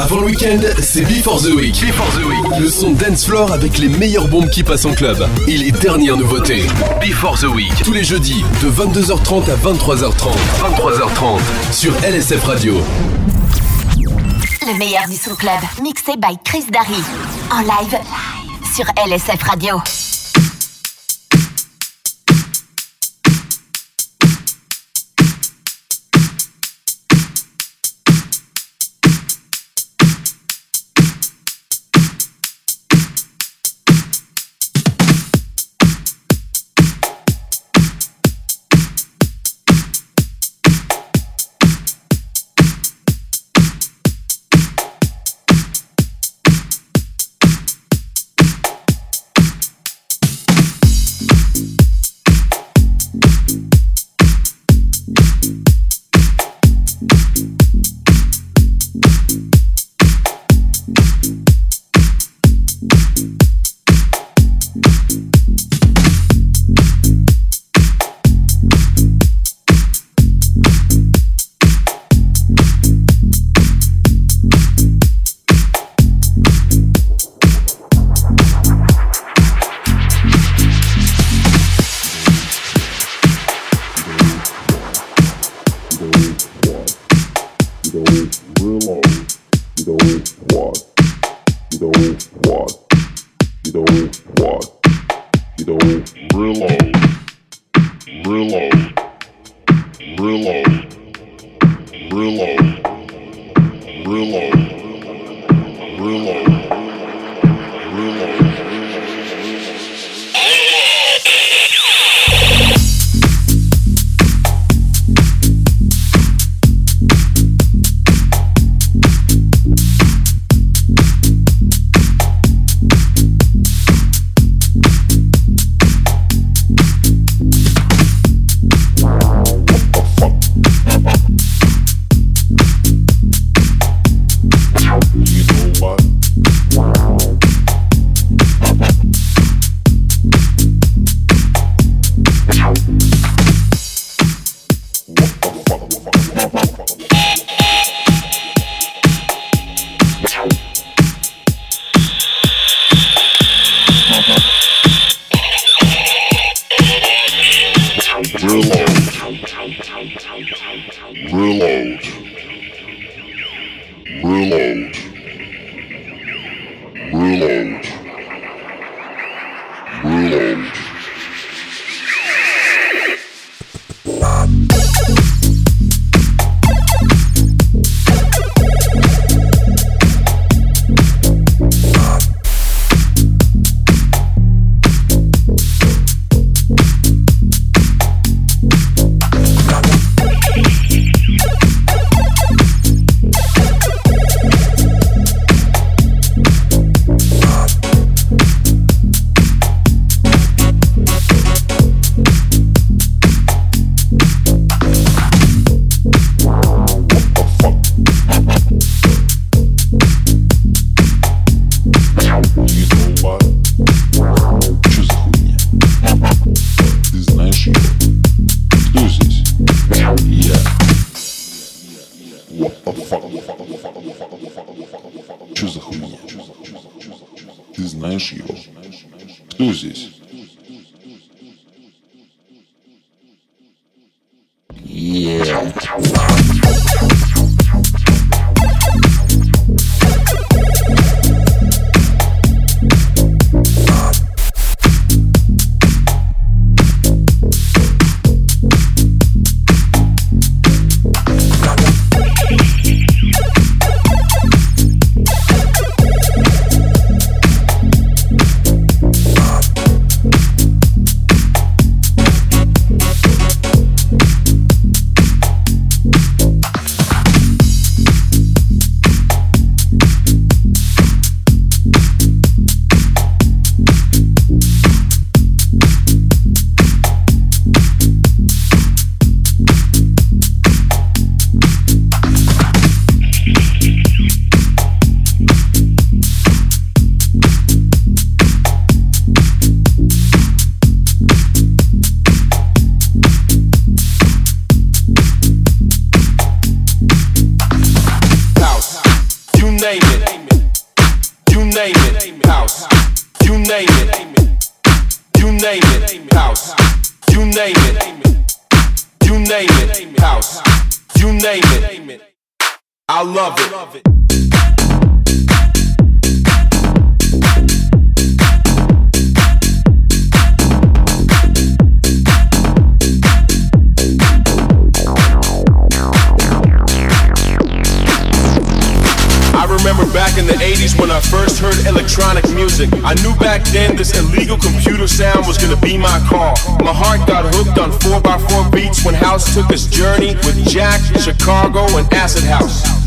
Avant le week-end, c'est Before the Week. Before the Week. Le son dance floor avec les meilleures bombes qui passent en club. Et les dernières nouveautés. Before the Week. Tous les jeudis, de 22h30 à 23h30. 23h30. Sur LSF Radio. Le meilleur du son club. Mixé by Chris Darry. En live. Sur LSF Radio. negativo. Luzes.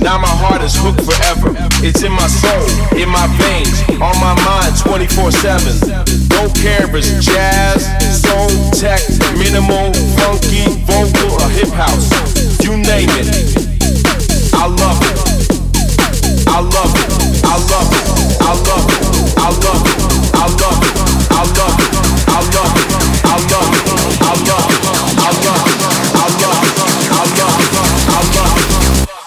Now my heart is hooked forever. It's in my soul, in my veins, on my mind 24 7. Don't care if it's jazz, soul, tech, minimal, funky, vocal, or hip house. You name it. I love it. I love it. I love it. I love it. I love it. I love it. I love it. I love it. I love it. I love it. I love it.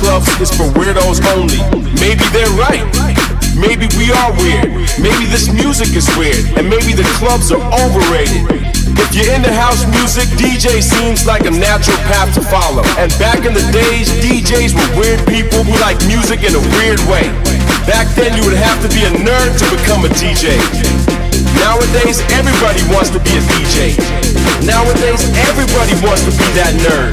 Clubs is for weirdos only. Maybe they're right. Maybe we are weird. Maybe this music is weird. And maybe the clubs are overrated. If you're into house music, DJ seems like a natural path to follow. And back in the days, DJs were weird people who liked music in a weird way. Back then, you would have to be a nerd to become a DJ. Nowadays, everybody wants to be a DJ. Nowadays, everybody wants to be that nerd.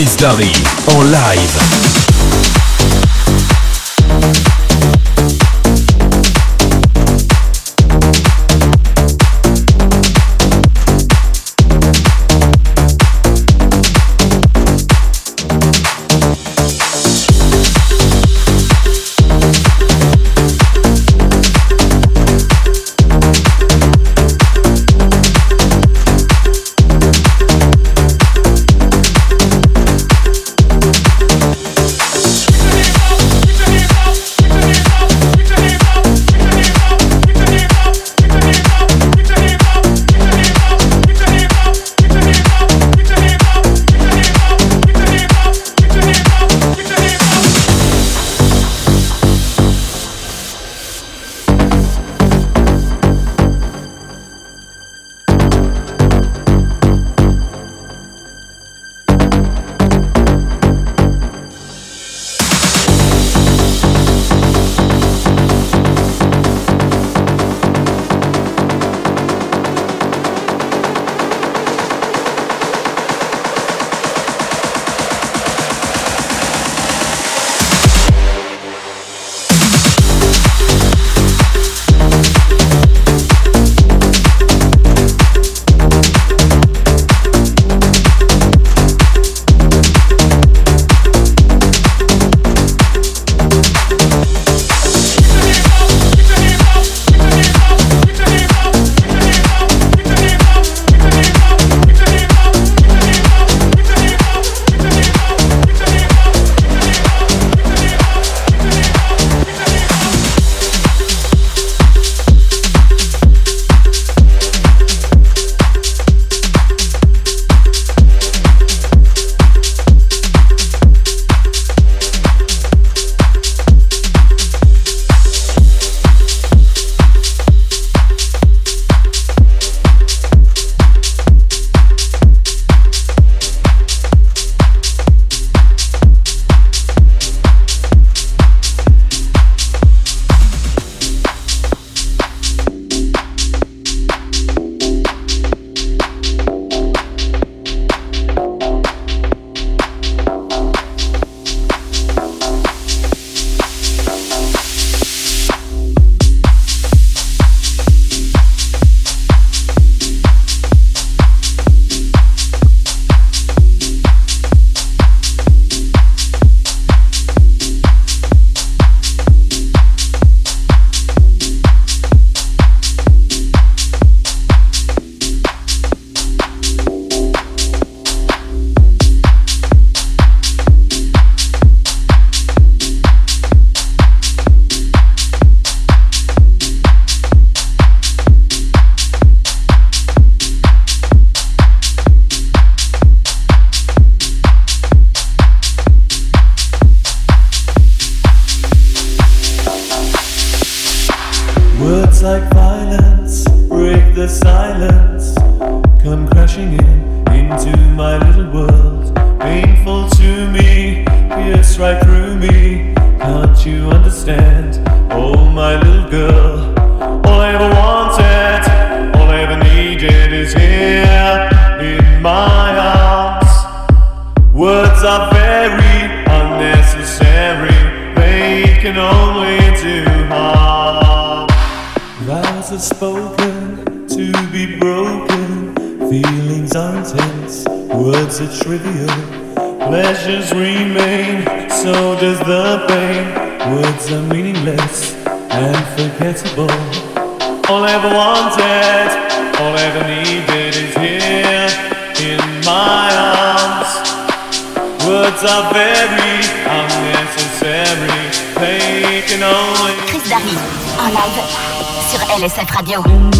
Chris Darry en live. Cette radio.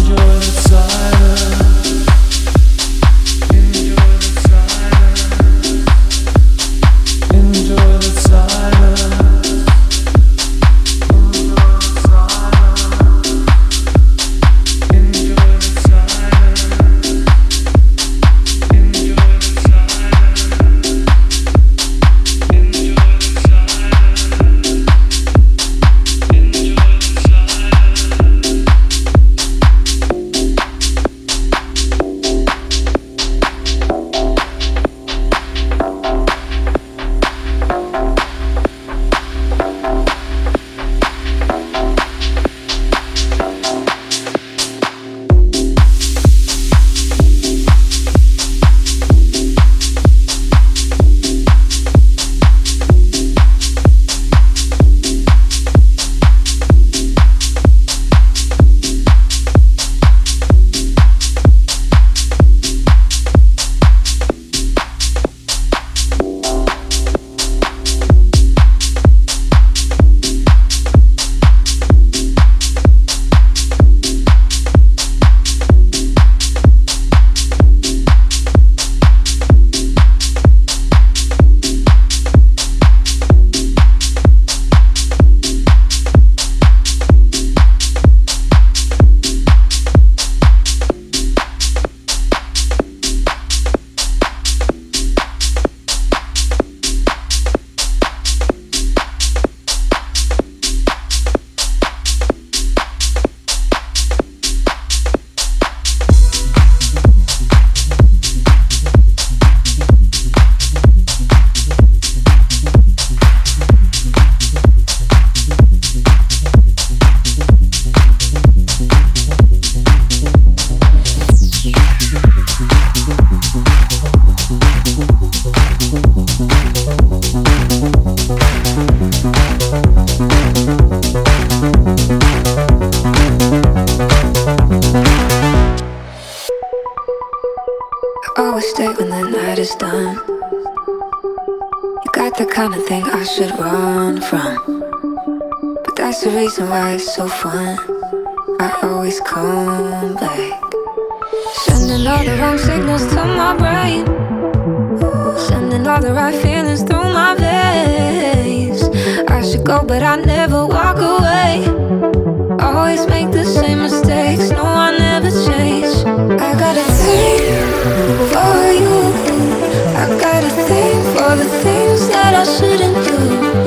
Sending all the wrong signals to my brain. Sending all the right feelings through my veins. I should go, but I never walk away. Always make the same mistakes. No, I never change. I got a thing for you. I got a thing for the things that I shouldn't do.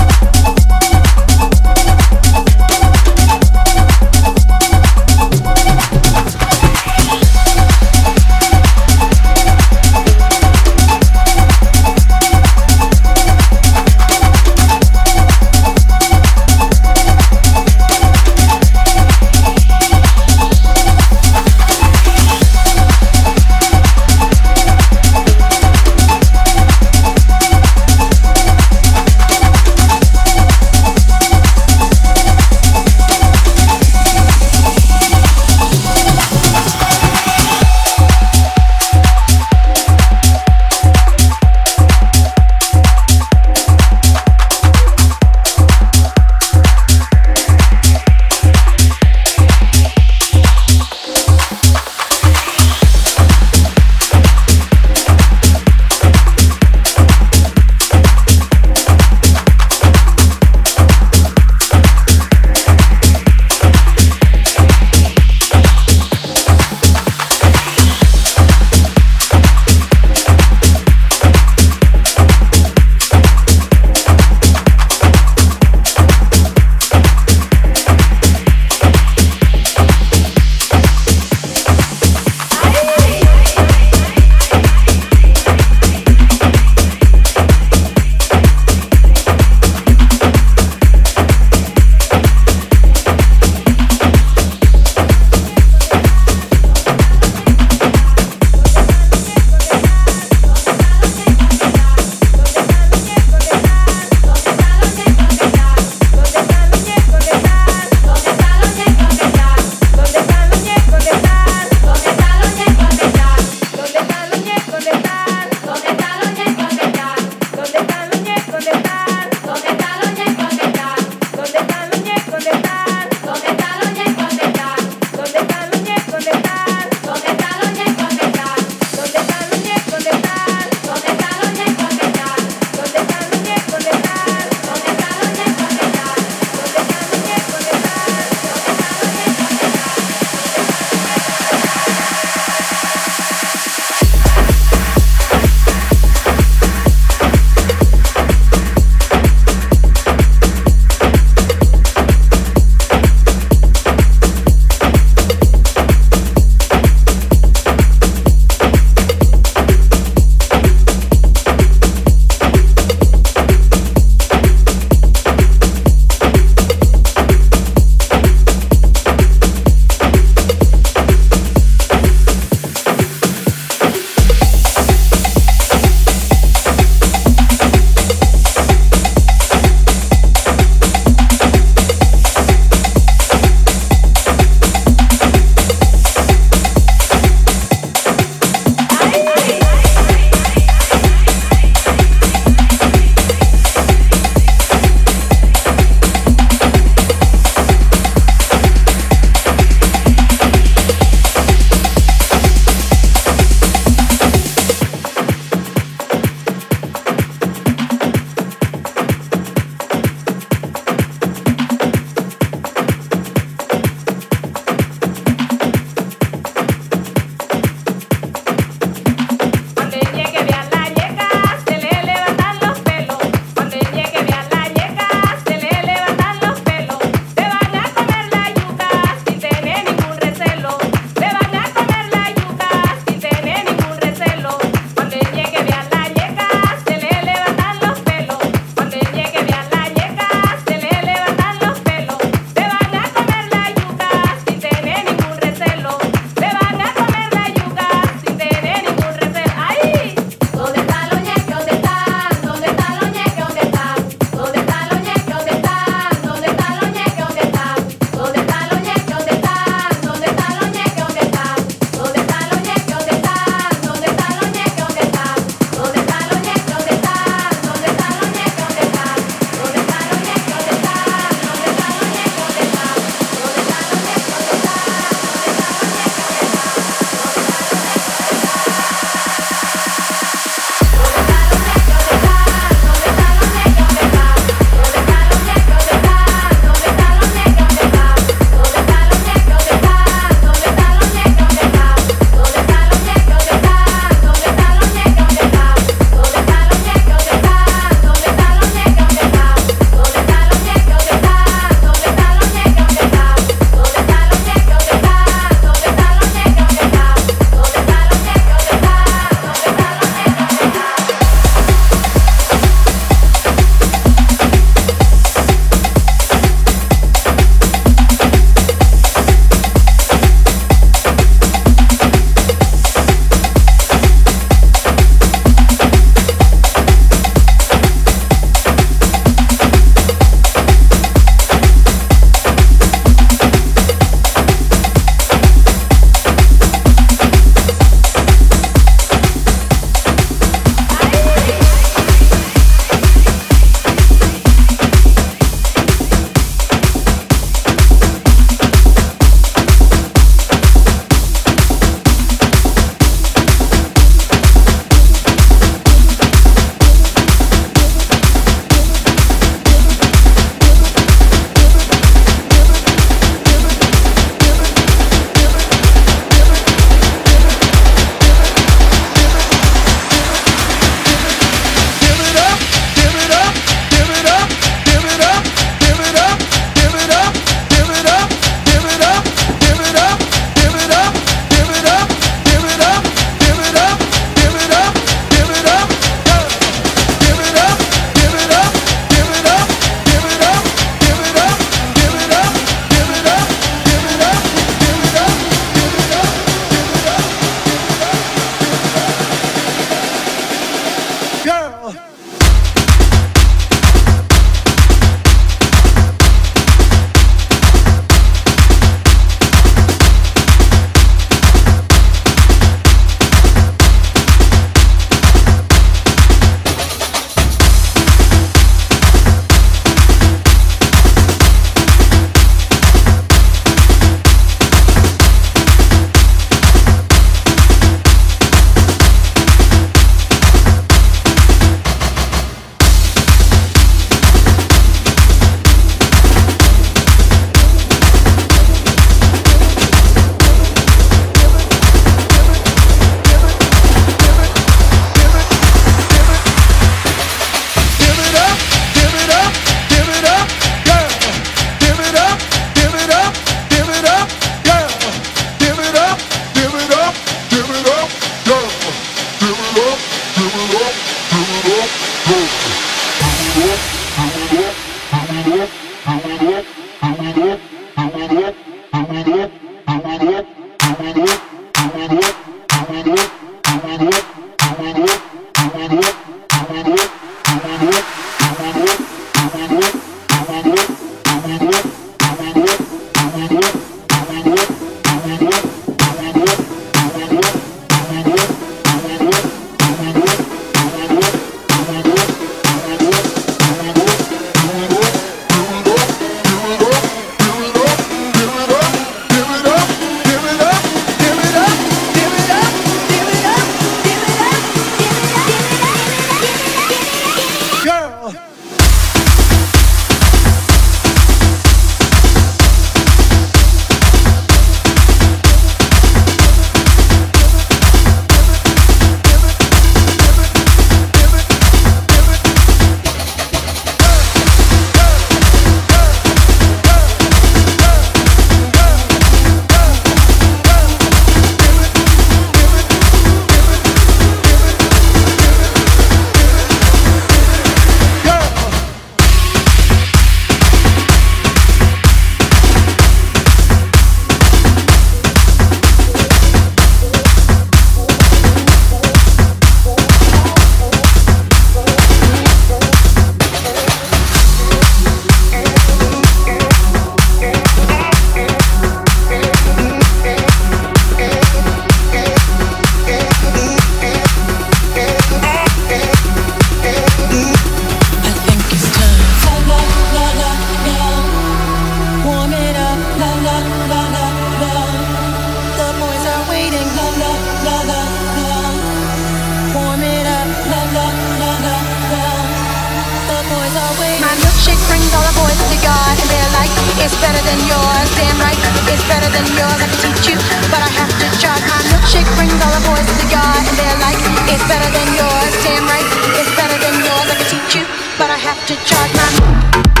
brings all the boys to God, and they're like, it's better than yours. Damn right, it's better than yours. I can teach you, but I have to charge. My milkshake brings all the boys to God, and they're like, it's better than yours. Damn right, it's better than yours. I can teach you, but I have to charge my.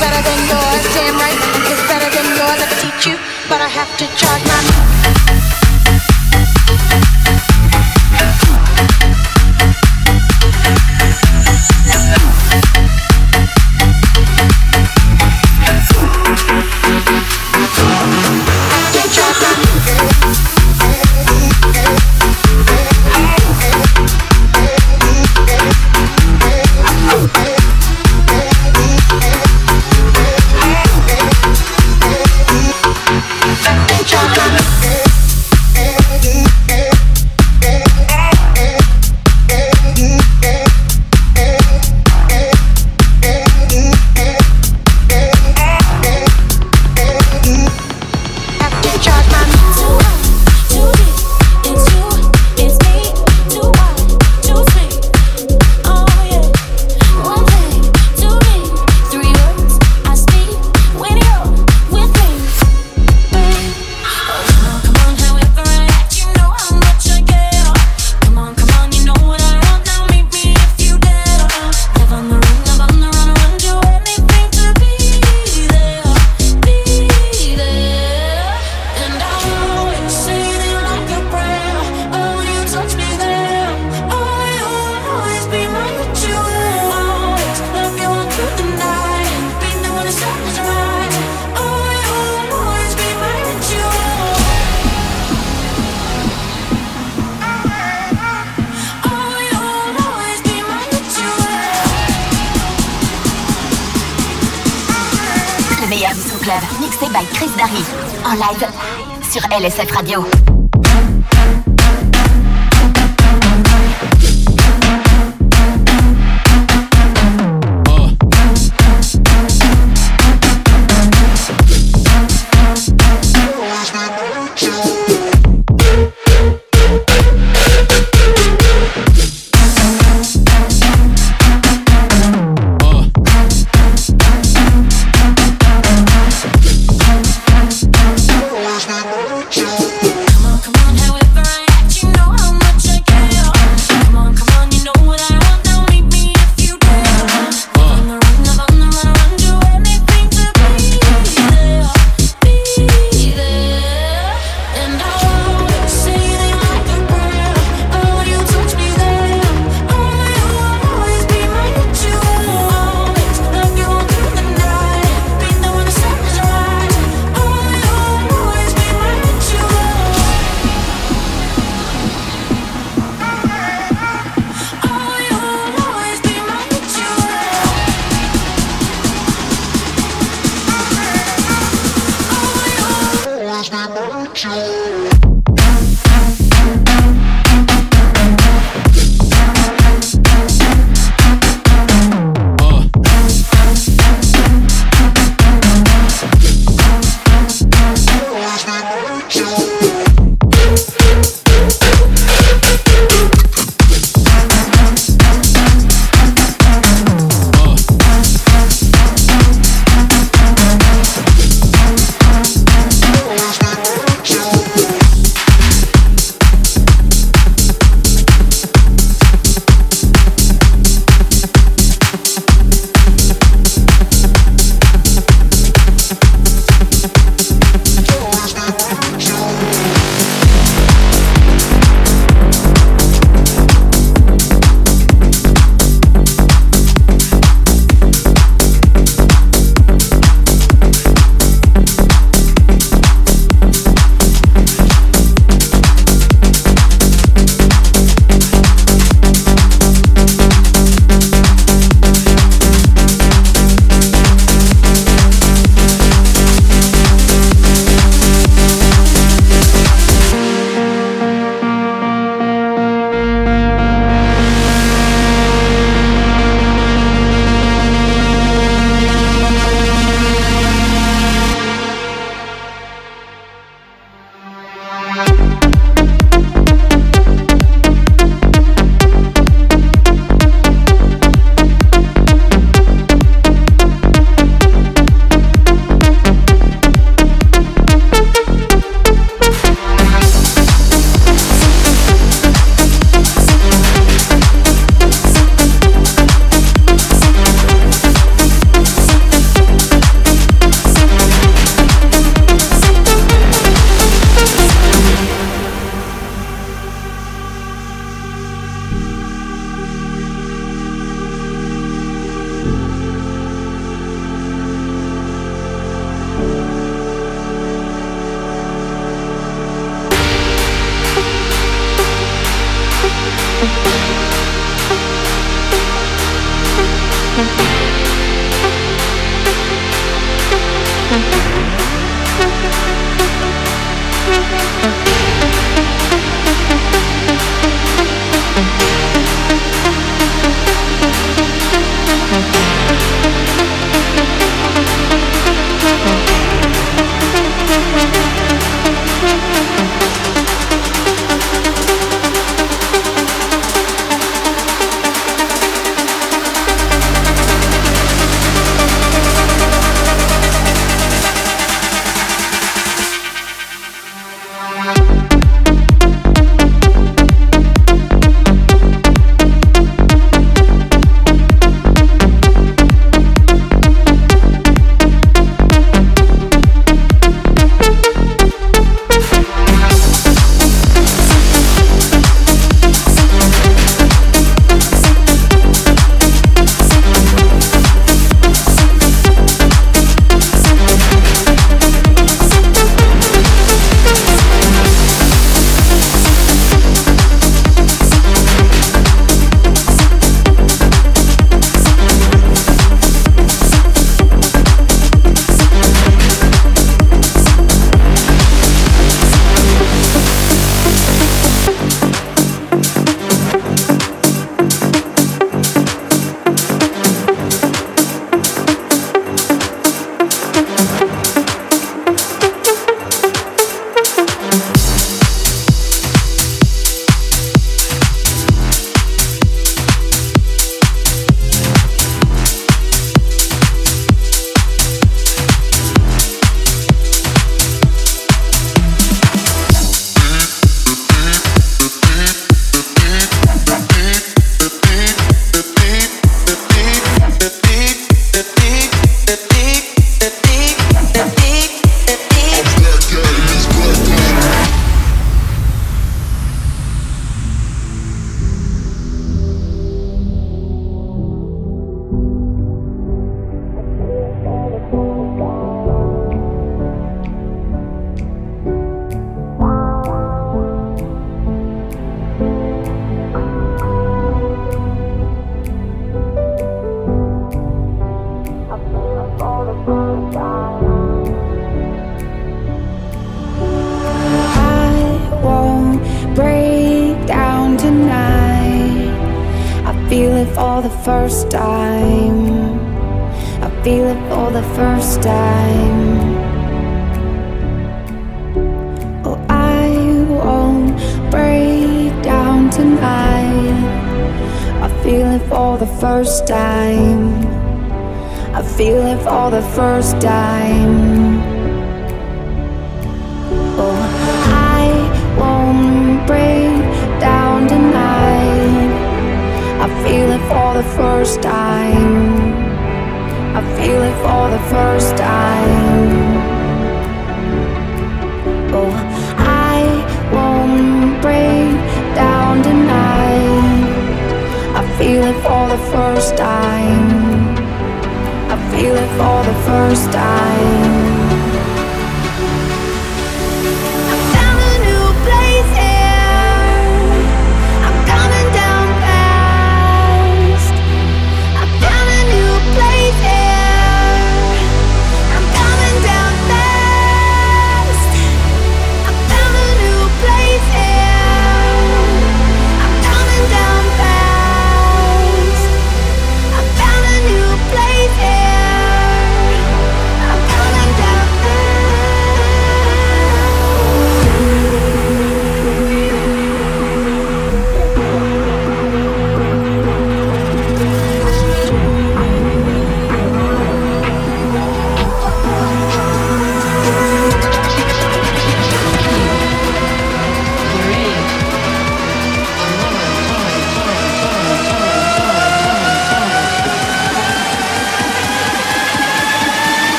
better than yours, damn right. It's better than yours. I could teach you, but I have to charge. Club, mixé by Chris Darry. En live sur LSF Radio.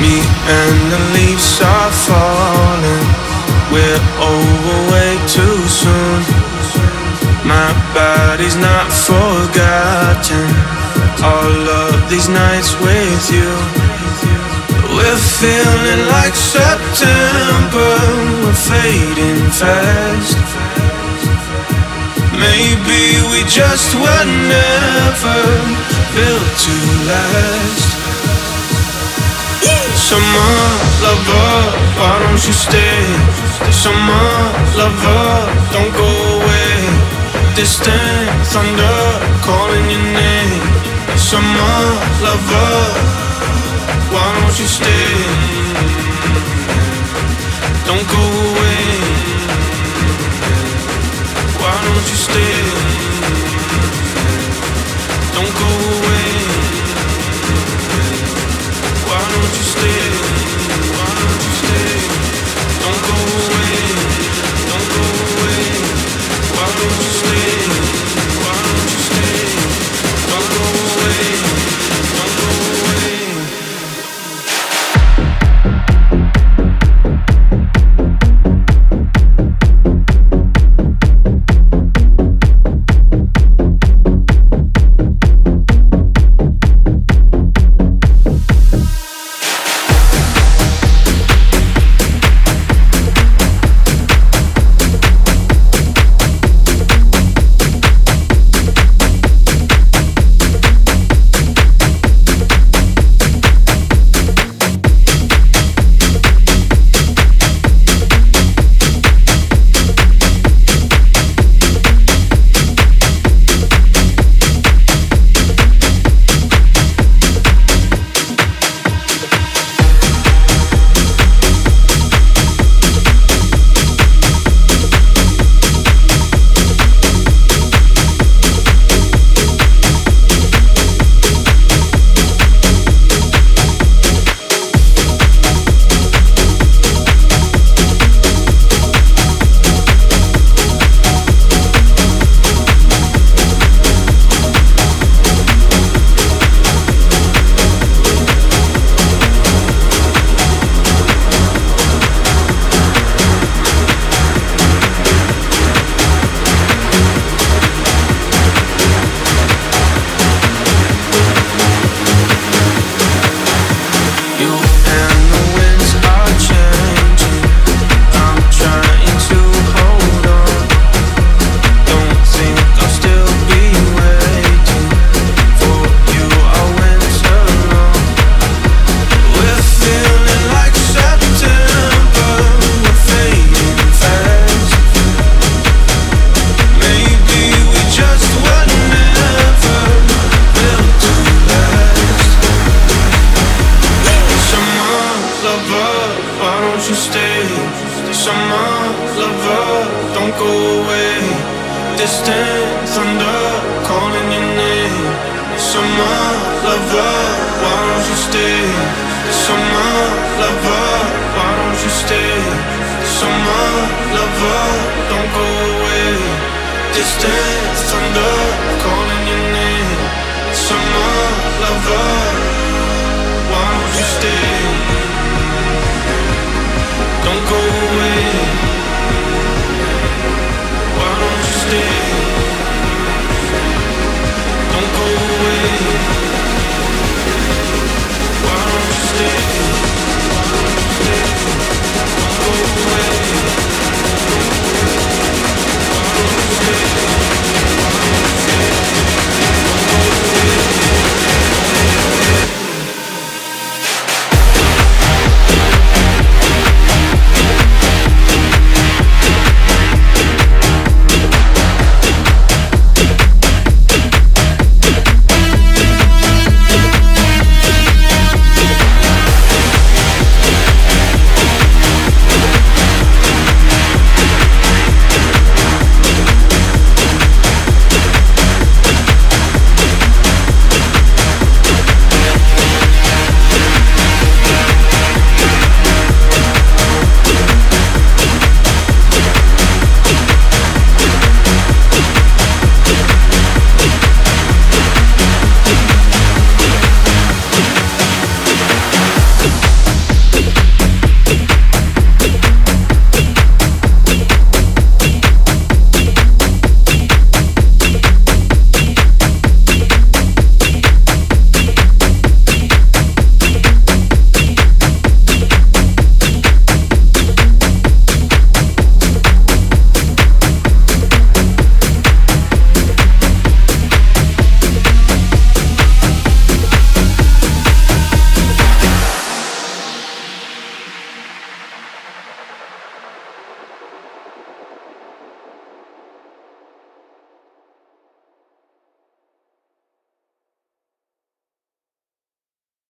Me and the leaves are falling. We're over way too soon. My body's not forgotten. All of these nights with you. We're feeling like September. We're fading fast. Maybe we just were never built to last. Summer lover, why don't you stay? Summer lover, don't go away. Distant thunder calling your name. Summer lover, why don't you stay? Don't go away. Why don't you stay?